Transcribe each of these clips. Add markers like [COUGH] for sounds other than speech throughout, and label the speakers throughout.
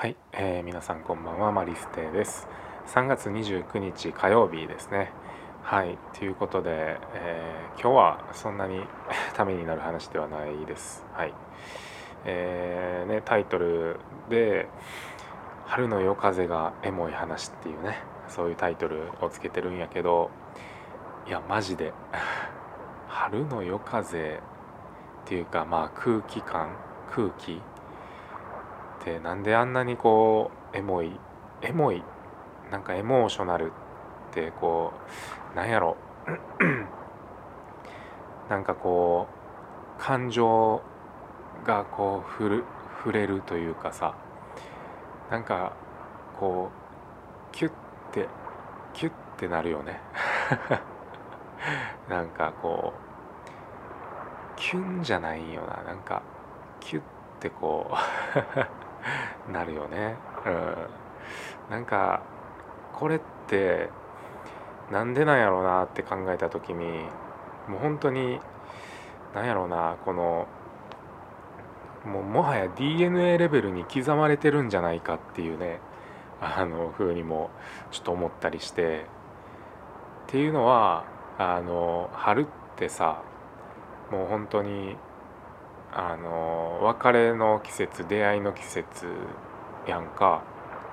Speaker 1: はい、えー、皆さんこんばんはマリステです。3月29日火曜日ですね。はい、ということで、えー、今日はそんなに [LAUGHS] ためになる話ではないです。はい。えー、ね、タイトルで「春の夜風がエモい話」っていうねそういうタイトルをつけてるんやけどいやマジで [LAUGHS] 春の夜風っていうかまあ空気感空気ってなんであんなにこうエモいエモいなんかエモーショナルってこうなんやろ。[CLEARS THROAT] なんかこう感情がこうふる触れるというかさ。なんかこうキュッてキュッてなるよね。[LAUGHS] なんかこうキュンじゃないよな。なんかキュッてこう。[LAUGHS] [LAUGHS] なるよね。うん、なんかこれってなんでなんやろうなって考えた時にもう本当になんやろうなこのもうもはや DNA レベルに刻まれてるんじゃないかっていうねあの風にもちょっと思ったりしてっていうのはあの春ってさもう本当にあの別れの季節出会いの季節やんか、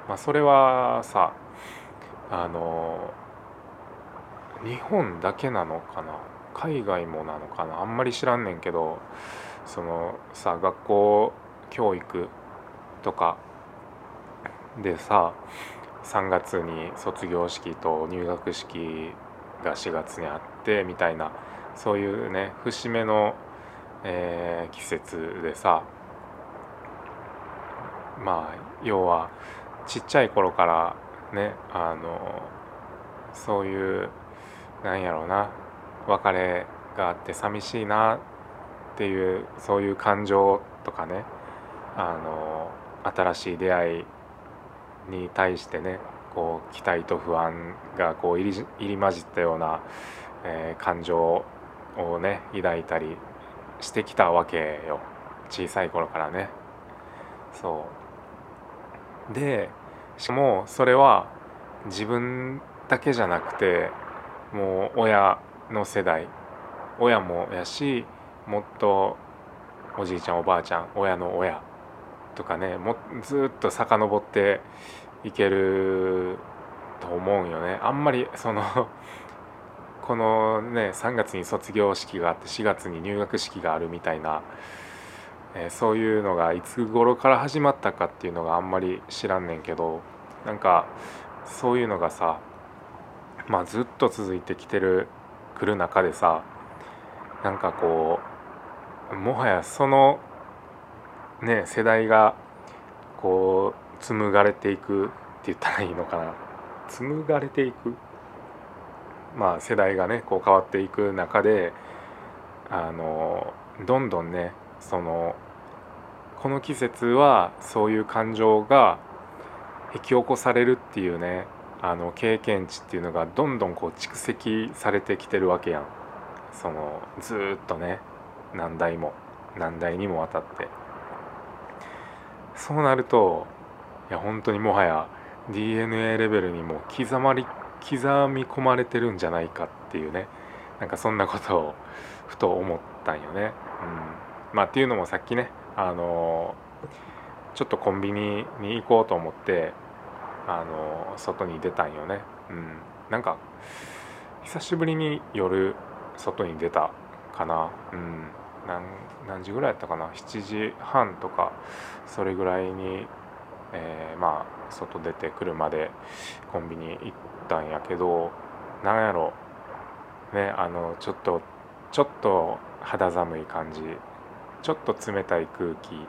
Speaker 1: まあ、それはさあの日本だけなのかな？海外もなのかな？あんまり知らんねんけどそのさ学校教育とかでさ3月に卒業式と入学式が4月にあってみたいなそういうね節目のえー、季節でさまあ要はちっちゃい頃からねあのそういうなんやろうな別れがあって寂しいなっていうそういう感情とかねあの新しい出会いに対してねこう期待と不安がこう入り入り混じったような、えー、感情をね抱いたりしてきたわけよ。小さい頃からね。そう。でしかもそれは自分だけじゃなくてもう親の世代。親もやしもっとおじいちゃんおばあちゃん親の親とかねもずっと遡っていけると思うよね。あんまりそのこのね3月に卒業式があって4月に入学式があるみたいな、えー、そういうのがいつ頃から始まったかっていうのがあんまり知らんねんけどなんかそういうのがさまあずっと続いてきてる来る中でさなんかこうもはやそのね世代がこう紡がれていくって言ったらいいのかな。紡がれていく？まあ、世代がねこう変わっていく中であのどんどんねそのこの季節はそういう感情が引き起こされるっていうねあの経験値っていうのがどんどんこう蓄積されてきてるわけやん。そのずっとね何代も何代にもわたって。そうなるといや本当にもはや DNA レベルにも刻まり刻み込まれてるんじゃないかっていうねなんかそんなことをふと思ったんよね。うん、まあっていうのもさっきねあのちょっとコンビニに行こうと思ってあの外に出たんよね。うん、なんか久しぶりに夜外に出たかな。うん何時ぐらいやったかな7時半とかそれぐらいに、えー、まあ外出て車でコンビニ行ったんやけどなんやろ。ねあのちょっとちょっと肌寒い感じ。ちょっと冷たい空気。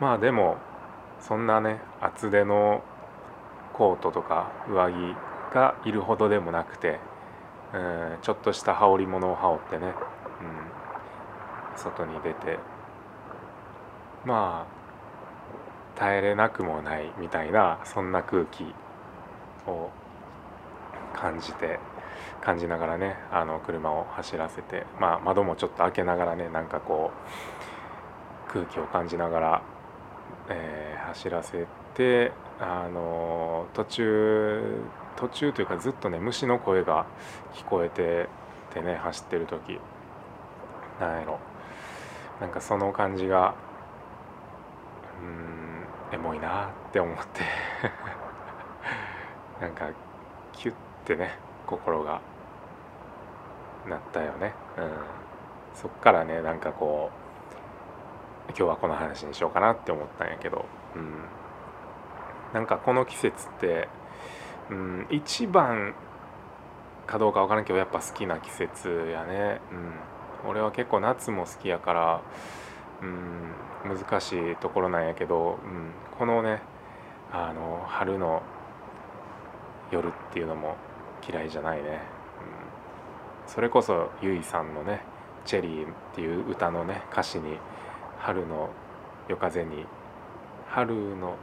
Speaker 1: まあでもそんなね厚手のコートとか上着がいるほどでもなくて、うん、ちょっとした羽織物を羽織ってね、うん、外に出て。まあ耐えれなくもないみたいなそんな空気を感じて感じながらねあの車を走らせて、まあ、窓もちょっと開けながらねなんかこう空気を感じながらえー、走らせてあの途中途中というかずっとね虫の声が聞こえててね走ってる時なんやろ。なんかその感じがうんエモいなって思って。[LAUGHS] なんかキュッてね心がなったよね、うん、そっからねなんかこう今日はこの話にしようかなって思ったんやけど、うん、なんかこの季節って、うん、一番かどうか分からんけどやっぱ好きな季節やね、うん、俺は結構夏も好きやから、うん、難しいところなんやけど、うん、このねあの春の夜っていうのも嫌いじゃないね、うん、それこそゆいさんのね「チェリー」っていう歌のね歌詞に「春の夜風に春の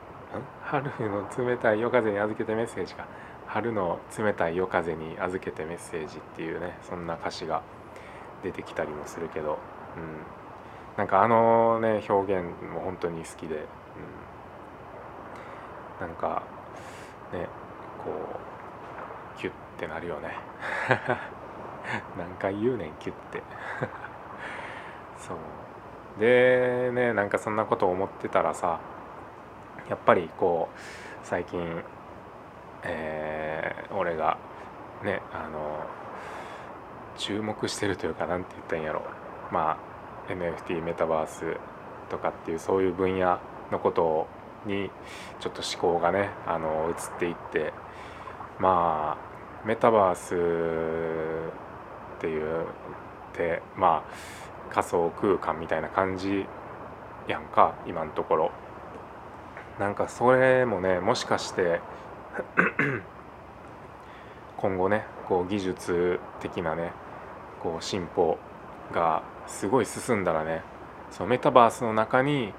Speaker 1: 春の冷たい夜風に預けてメッセージが春の冷たい夜風に預けてメッセージっていうねそんな歌詞が出てきたりもするけど、うん、なんかあのね表現も本当に好きで、うん、なんかねこうキュッてなるよね。[LAUGHS] 何回言うねんキュッて。[LAUGHS] そう。でねなんかそんなこと思ってたらさやっぱりこう最近、えー、俺がねあの注目してるというか何て言ったんやろ。まあ NFT メタバースとかっていうそういう分野のことにちょっと思考がねあの移っていってまあメタバースっていうってまあ仮想空間みたいな感じやんか今のところ。なんかそれもねもしかして今後ねこう技術的なねこう進歩がすごい進んだらねそのメタバースの中に、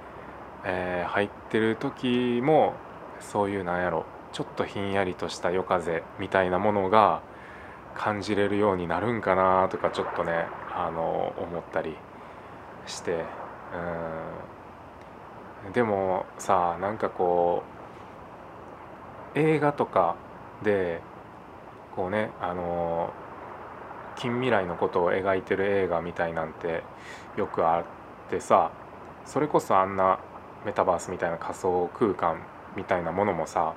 Speaker 1: えー、入ってる時もそういうなんやろちょっとひんやりとした夜風みたいなものが感じれるようになるんかなとかちょっとねあの思ったりしてうん。でもさなんかこう映画とかでこうねあの近未来のことを描いてる映画みたいなんてよくあってさそれこそあんなメタバースみたいな仮想空間みたいなものもさ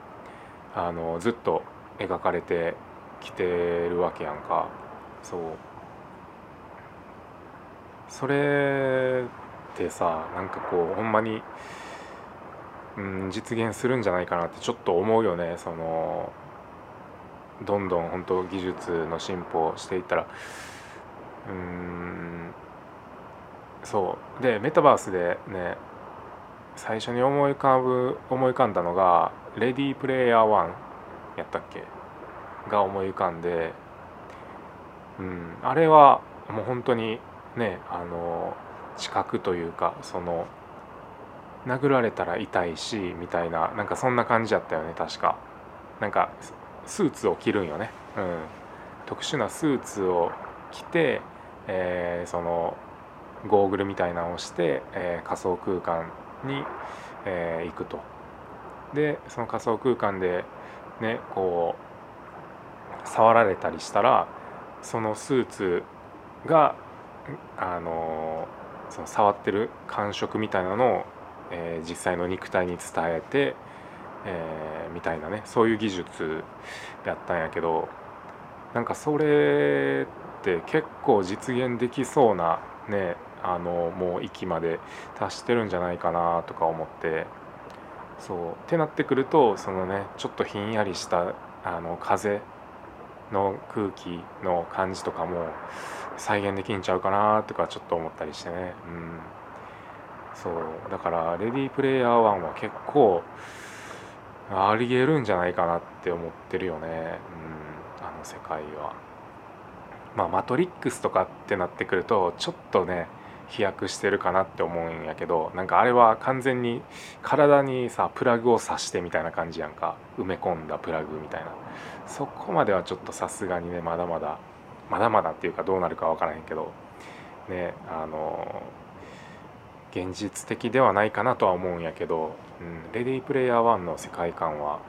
Speaker 1: あのずっと描かれてきてるわけやんか。そう。それってさなんかこうほんまにうん実現するんじゃないかなってちょっと思うよね。そのどんどん本当技術の進歩をしていったらうんそう。でメタバースでね最初に思い浮かぶ思い浮かんだのが「レディープレイヤー1」やったっけ？が思い浮かんで、うん、あれはもう本当にねあの知覚というかその殴られたら痛いしみたいななんかそんな感じやったよね確か。なんかスーツを着るんよね、うん、特殊なスーツを着て、えー、そのゴーグルみたいなのをして、えー、仮想空間に、えー、行くと。でその仮想空間でねこう触られたりしたらそのスーツがあのその触ってる感触みたいなのをえー、実際の肉体に伝えて、えー、みたいなねそういう技術やったんやけどなんかそれって結構実現できそうなねあのもう域まで達してるんじゃないかなとか思ってそうってなってくるとそのねちょっとひんやりしたあの風の空気の感じとかも再現できんちゃうかなとかちょっと思ったりしてね。うん。そうだからレディープレイヤー1は結構ありえるんじゃないかなって思ってるよね、うん、あの世界は。まあマトリックスとかってなってくるとちょっとね飛躍してるかなって思うんやけどなんかあれは完全に体にさプラグを刺してみたいな感じやんか。埋め込んだプラグみたいな。そこまではちょっとさすがにねまだまだまだまだっていうかどうなるか分からへんけど。ねあの現実的ではないかなとは思うんやけどうん、レディープレイヤー1の世界観は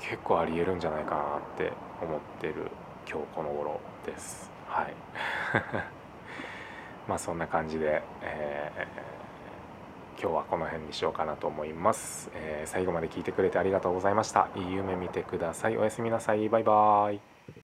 Speaker 1: 結構ありえるんじゃないかなって思ってる今日この頃です。はい。[LAUGHS] まあそんな感じで、えー、今日はこの辺にしようかなと思います、えー、最後まで聞いてくれてありがとうございました。いい夢見てください。おやすみなさい。バイバーイ。